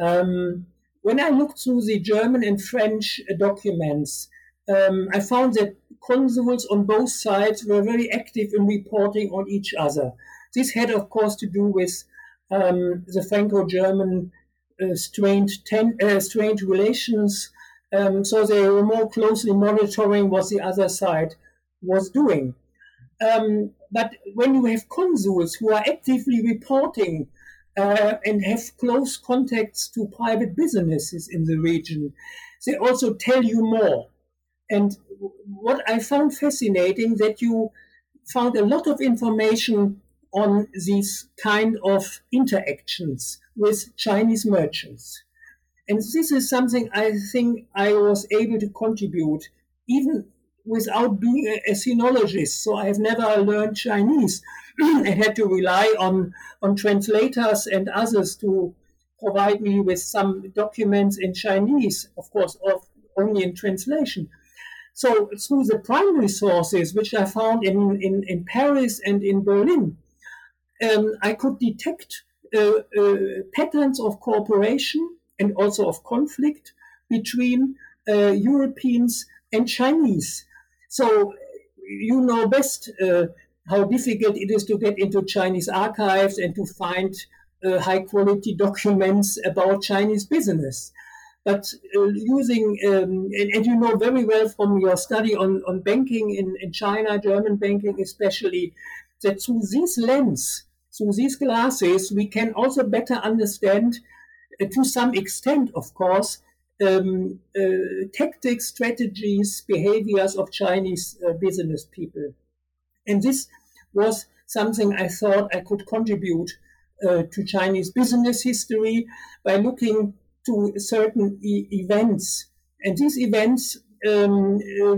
[SPEAKER 3] Um, when I looked through the German and French documents, um, I found that consuls on both sides were very active in reporting on each other. This had, of course, to do with um, the Franco-German uh, strained, uh, relations. Um, so they were more closely monitoring what the other side was doing. Um, but when you have consuls who are actively reporting uh, and have close contacts to private businesses in the region, they also tell you more. And what I found fascinating that you found a lot of information on these kind of interactions with Chinese merchants. And this is something I think I was able to contribute, even without being a, sinologist. So I have never learned Chinese. I had to rely on, on translators and others to provide me with some documents in Chinese, of course, of, only in translation. So through the primary sources, which I found in, in, in Paris and in Berlin, um, I could detect uh, uh, patterns of cooperation and also of conflict between uh, Europeans and Chinese. So you know best uh, how difficult it is to get into Chinese archives and to find uh, high quality documents about Chinese business. But uh, using, um, and, and, you know very well from your study on, on banking in, in China, German banking especially, that through this lens, through these glasses, we can also better understand, uh, to some extent, of course, um, uh, tactics, strategies, behaviors of Chinese uh, business people. And this was something I thought I could contribute uh, to Chinese business history by looking to certain e- events. And these events um, uh,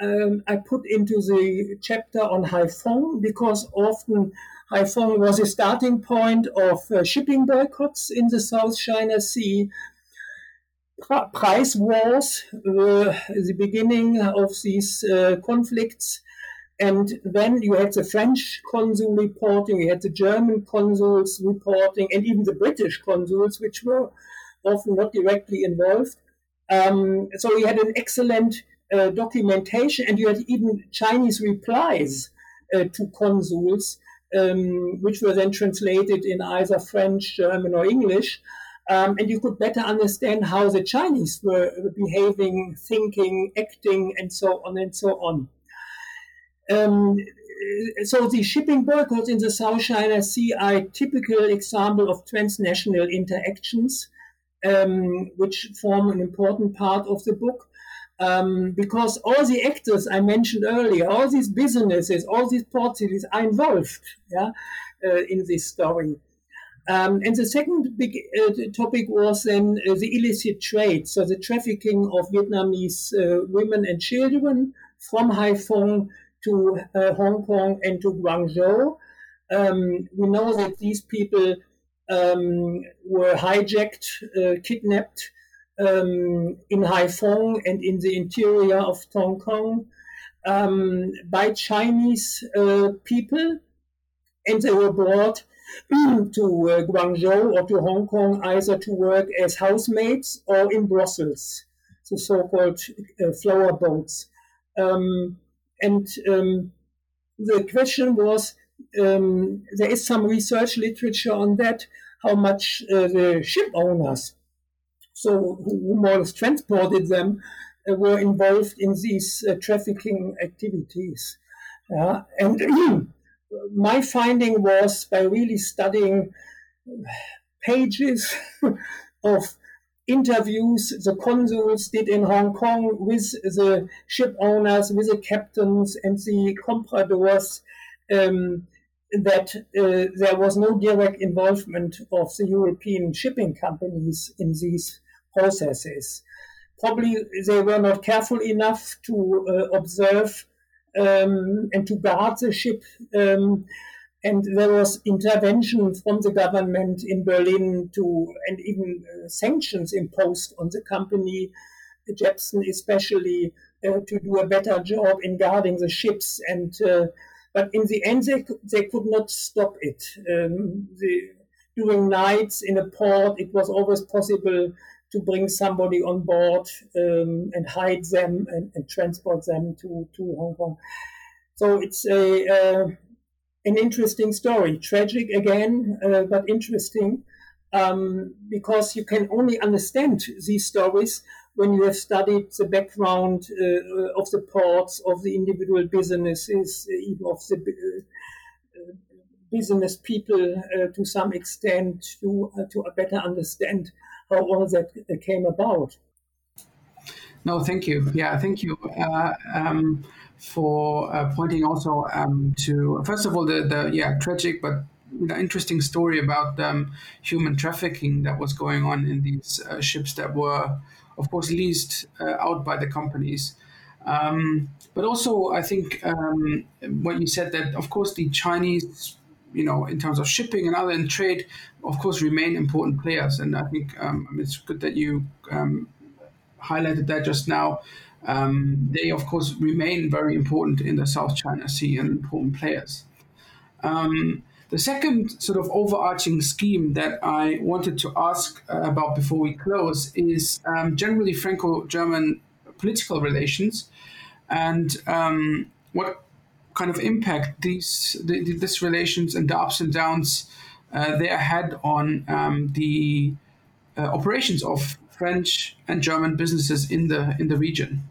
[SPEAKER 3] um, I put into the chapter on Haiphong because often Haiphong was a starting point of uh, shipping boycotts in the South China Sea. price wars were the beginning of these uh, conflicts. And then you had the French consul reporting, you had the German consuls reporting, and even the British consuls, which were often not directly involved. Um, so you had an excellent uh, documentation, and you had even Chinese replies uh, to consuls um, which were then translated in either French, German, or English. Um, and you could better understand how the Chinese were behaving, thinking, acting, and so on and so on. Um, so the shipping boycotts in the South China Sea are a typical example of transnational interactions, um, which form an important part of the book um, because all the actors I mentioned earlier, all these businesses, all these port cities are involved yeah, uh, in this story. Um, and the second big uh, topic was then uh, the illicit trade, so the trafficking of Vietnamese uh, women and children from Haiphong to uh, Hong Kong and to Guangzhou. Um, we know that these people um, were hijacked, uh, kidnapped, um, in Haiphong and in the interior of Hong Kong um, by Chinese uh, people, and they were brought to uh, Guangzhou or to Hong Kong either to work as housemaids or in brothels, the so-called uh, flower boats. Um, and um, the question was, um, there is some research literature on that, how much uh, the ship owners so who more or less transported them, uh, were involved in these uh, trafficking activities. Uh, and my finding was by really studying pages of interviews the consuls did in Hong Kong with the ship owners, with the captains and the compradors, um, that uh, there was no direct involvement of the European shipping companies in these processes. Probably they were not careful enough to uh, observe um, and to guard the ship. Um, and there was intervention from the government in Berlin to, and even uh, sanctions imposed on the company, Jebsen especially, uh, to do a better job in guarding the ships. And uh, but in the end, they, they could not stop it. Um, the, during nights in a port, it was always possible to bring somebody on board um, and hide them and, and, transport them to, to Hong Kong. So it's a uh, an interesting story, tragic again, uh, but interesting um, because you can only understand these stories when you have studied the background uh, of the ports, of the individual businesses, even of the uh, business people uh, to some extent to uh, to better understand how all that came about.
[SPEAKER 2] No, thank you. Yeah, thank you uh, um, for uh, pointing also um, to first of all the the yeah tragic but the interesting story about um, human trafficking that was going on in these uh, ships that were, of course, leased uh, out by the companies. Um, but also, I think um, what you said that, of course, the Chinese you know, in terms of shipping and other and trade, of course, remain important players. And I think um, it's good that you um, highlighted that just now. Um, they, of course, remain very important in the South China Sea and important players. Um, the second sort of overarching scheme that I wanted to ask uh, about before we close is um, generally Franco German political relations and um, what kind of impact these the, this relations and the ups and downs uh, they had on um, the uh, operations of French and German businesses in the in the region.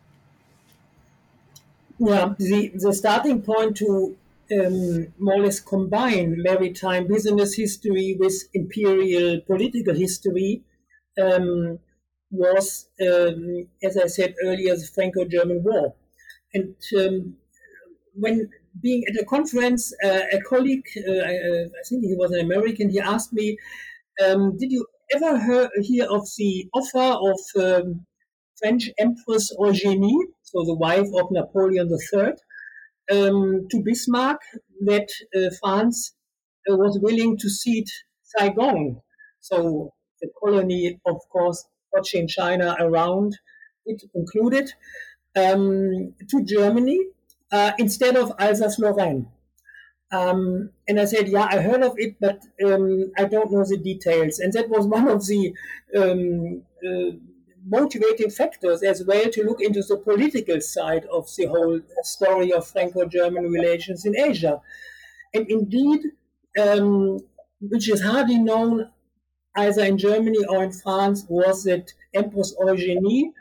[SPEAKER 3] Yeah, the, the starting point to um, more or less combine maritime business history with imperial political history um, was, um, as I said earlier, the Franco German War. And um, when being at a conference, uh, a colleague, uh, I, I, think he was an American, he asked me, um, Did you ever hear, hear of the offer of um, French Empress Eugénie, so the wife of Napoleon III, um, to Bismarck that uh, France uh, was willing to cede Saigon. So the colony, of course, watching China around, it included, um, to Germany uh, instead of Alsace-Lorraine. Um, and I said, yeah, I heard of it, but um, I don't know the details. And that was one of the um, uh, motivating factors as well to look into the political side of the whole story of Franco-German relations in Asia. And indeed, um, which is hardly known either in Germany or in France, was that Empress Eugénie,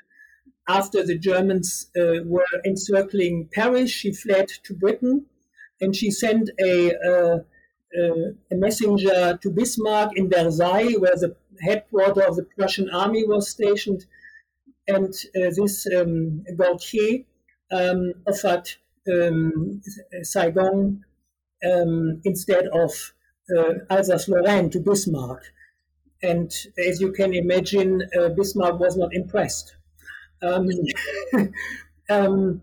[SPEAKER 3] after the Germans uh, were encircling Paris, she fled to Britain and she sent a, uh, uh, a messenger to Bismarck in Versailles, where the headquarters of the Prussian army was stationed. And uh, this um, Gautier um, offered um, Saigon um, instead of uh, Alsace-Lorraine to Bismarck. And as you can imagine, uh, Bismarck was not impressed. Um, um,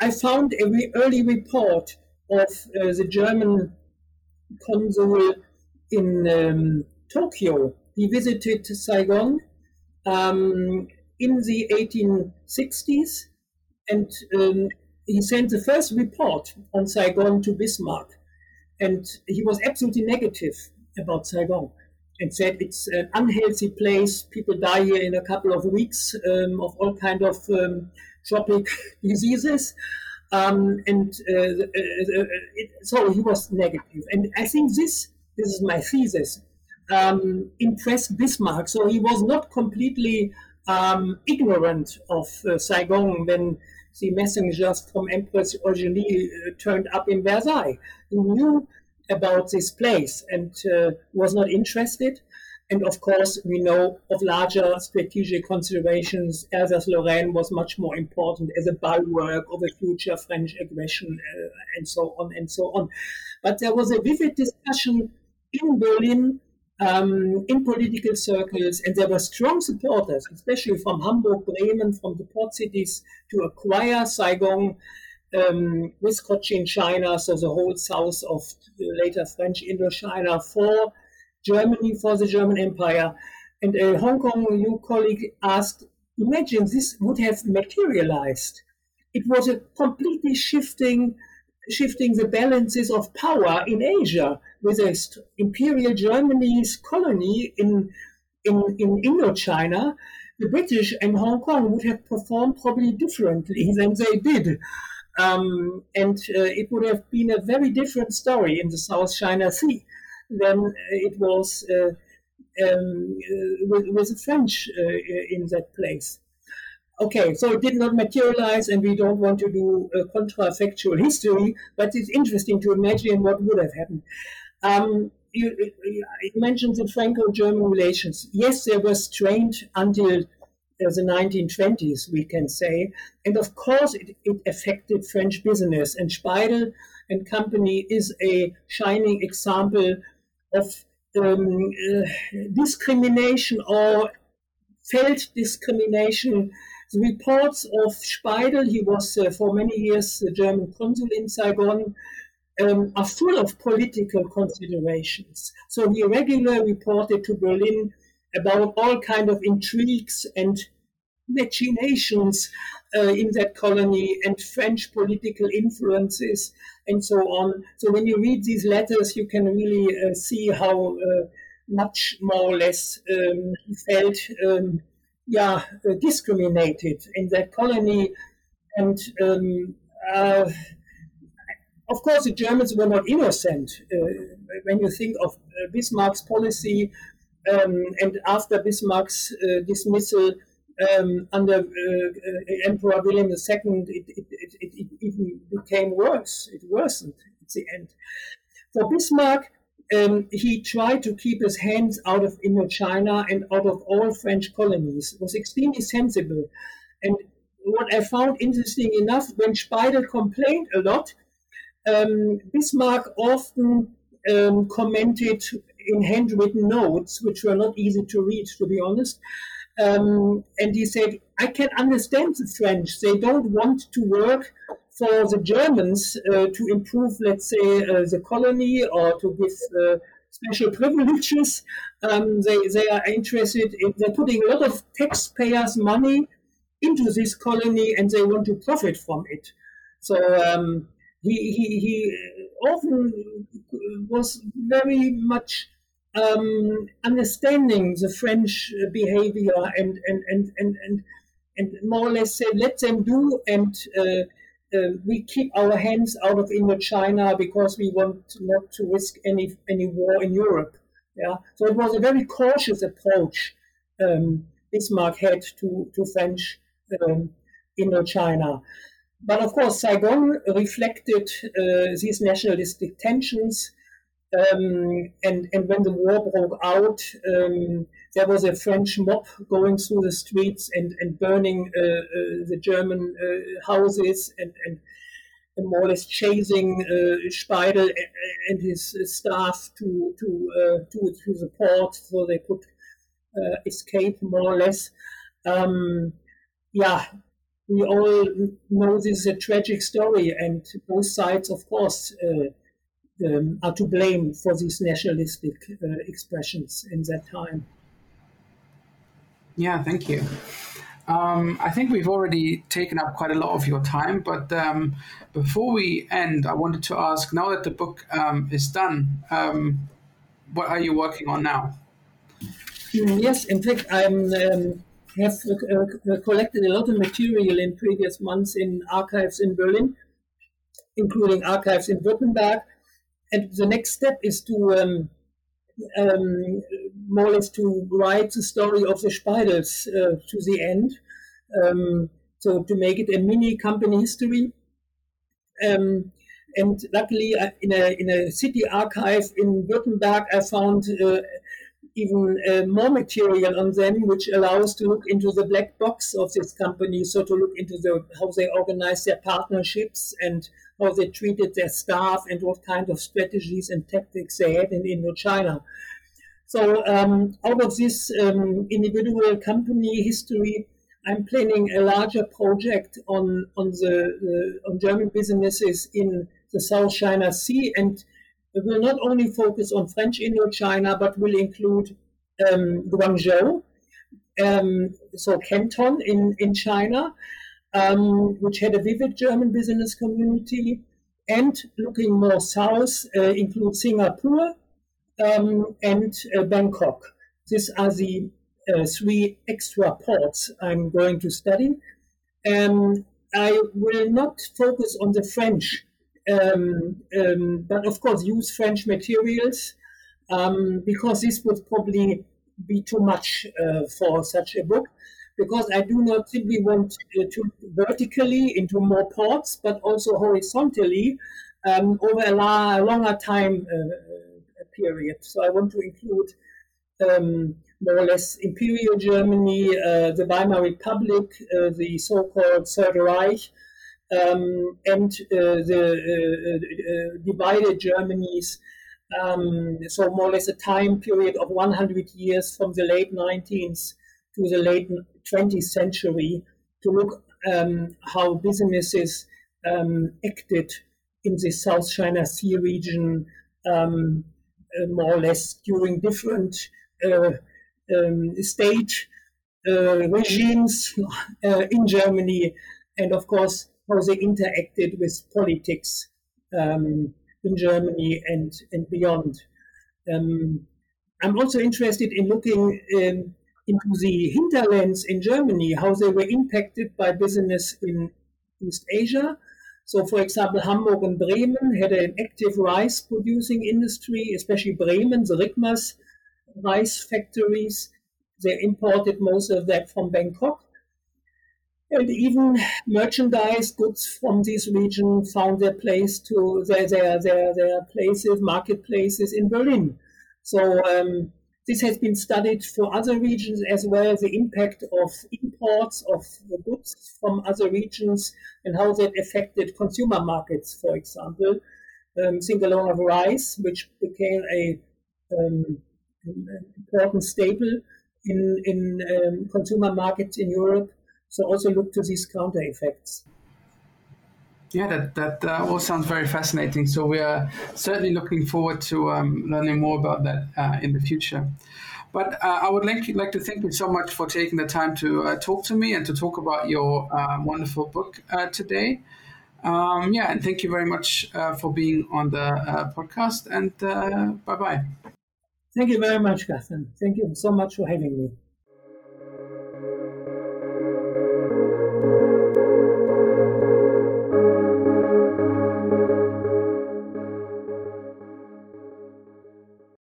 [SPEAKER 3] I found a re- early report of uh, the German consul in um, Tokyo. He visited Saigon um, in the 1860s and um, he sent the first report on Saigon to Bismarck. And he was absolutely negative about Saigon and said it's an unhealthy place. People die here in a couple of weeks um, of all kind of um, tropic diseases. Um, and uh, uh, uh, it, so he was negative. And I think this, this is my thesis, um, impressed Bismarck. So he was not completely um, ignorant of uh, Saigon when the messengers from Empress Eugénie uh, turned up in Versailles. He knew about this place and uh, was not interested. And of course, we know of larger strategic considerations. Alsace-Lorraine was much more important as a bulwark of a future French aggression, uh, and so on and so on. But there was a vivid discussion in Berlin, um, in political circles, and there were strong supporters, especially from Hamburg, Bremen, from the port cities, to acquire Saigon um, with Cochin China, so the whole south of later French Indochina for Germany, for the German Empire. And a Hong Kong new colleague asked, imagine this would have materialized. It was a completely shifting, shifting the balances of power in Asia with a imperial Germany's colony in, in, in Indochina. The British and Hong Kong would have performed probably differently than they did. Um, and uh, it would have been a very different story in the South China Sea than it was uh, um, uh, with, with, the French uh, in that place. Okay, so it did not materialize, and we don't want to do a contrafactual history, but it's interesting to imagine what would have happened. Um, you, you, mentioned the Franco-German relations. Yes, they were strained until the 1920s, we can say. And of course, it, it affected French business. And Speidel and Company is a shining example of um, uh, discrimination or felt discrimination. The reports of Speidel, he was uh, for many years the German consul in Saigon, um, are full of political considerations. So he regularly reported to Berlin about all kind of intrigues and machinations uh, in that colony and French political influences and so on. So when you read these letters, you can really uh, see how uh, much more or less um, he felt, um, yeah, uh, discriminated in that colony. And um, uh, of course, the Germans were not innocent. Uh, when you think of Bismarck's policy, um, and after Bismarck's dismissal, um, under uh, uh, Emperor William II, it, it, it, it, even became worse. It worsened at the end. For Bismarck, um, he tried to keep his hands out of Indochina and out of all French colonies. It was extremely sensible. And what I found interesting enough, when Speidel complained a lot, um, Bismarck often um, commented in handwritten notes, which were not easy to read, to be honest, um, and he said, I can understand the French. They don't want to work for the Germans uh, to improve, let's say, uh, the colony or to give uh, special privileges. Um, they, they are interested in, they're putting a lot of taxpayers' money into this colony and they want to profit from it. So um, he, he, he often was very much um, understanding the French behavior and and, and, and, and and more or less said, let them do, and uh, uh, we keep our hands out of Indochina because we want not to risk any any war in Europe. Yeah, so it was a very cautious approach um, Bismarck had to to French um, Indochina. But of course, Saigon reflected uh, these nationalistic tensions. Um, and, and when the war broke out, um, there was a French mob going through the streets and, and burning uh, uh, the German uh, houses and, and, more or less chasing uh, Speidel and his staff to, to, uh, to, to the port so they could uh, escape more or less. Um, yeah, we all know this is a tragic story, and both sides, of course, um, are to blame for these nationalistic uh, expressions in that time.
[SPEAKER 2] Yeah, thank you. Um, I think we've already taken up quite a lot of your time, but um, before we end, I wanted to ask now that the book um, is done, um, what are you working on now?
[SPEAKER 3] Mm, yes, in fact, I um, have uh, uh, collected a lot of material in previous months in archives in Berlin, including archives in Württemberg, and the next step is to um, um, more or less to write the story of the Speidels uh, to the end. Um, so to make it a mini company history. Um, and luckily, in a in a city archive in Württemberg, I found uh, even uh, more material on them, which allows to look into the black box of this company. So to look into the how they organize their partnerships and how they treated their staff and what kind of strategies and tactics they had in Indochina. So um, out of this um, individual company history, I'm planning a larger project on on the, on German businesses in the South China Sea, and will not only focus on French Indochina, but will include um, Guangzhou, um, so Canton in in China, um, which had a vivid German business community, and looking more south, uh, include Singapore um, and uh, Bangkok. These are the uh, three extra ports I'm going to study. Um, I will not focus on the French, um, um but of course use French materials um, because this would probably be too much uh, for such a book because I do not simply want uh, to vertically into more ports, but also horizontally um, over a, la- longer time uh, period. So I want to include um, more or less Imperial Germany, uh, the Weimar Republic, uh, the so-called Third Reich, um, and uh, the uh, divided Germanies. Um, so more or less a time period of 100 years from the late 19th to the late 20th century to look um, how businesses um, acted in the South China Sea region um, uh, more or less during different uh, um, stage uh, regimes uh, in Germany, and of course how they interacted with politics um, in Germany and and beyond. Um, I'm also interested in looking um, into the hinterlands in Germany, how they were impacted by business in East Asia. So, for example, Hamburg and Bremen had an active rice producing industry, especially Bremen, the Rickmers rice factories. They imported most of that from Bangkok. And even merchandise goods from this region found their place to their, their, their, their places, marketplaces in Berlin. So um, this has been studied for other regions as well, the impact of imports of goods from other regions and how that affected consumer markets, for example. Um, think of rice, which became a um, an important staple in, in um, consumer markets in Europe. So also look to these counter effects.
[SPEAKER 2] Yeah, that that uh, all sounds very fascinating. So we are certainly looking forward to um, learning more about that uh, in the future. But uh, I would like, like to thank you so much for taking the time to uh, talk to me and to talk about your uh, wonderful book uh, today. Um, yeah, and thank you very much for being on the podcast. And bye bye.
[SPEAKER 3] Thank you very much, Gaston. Thank you so much for having me.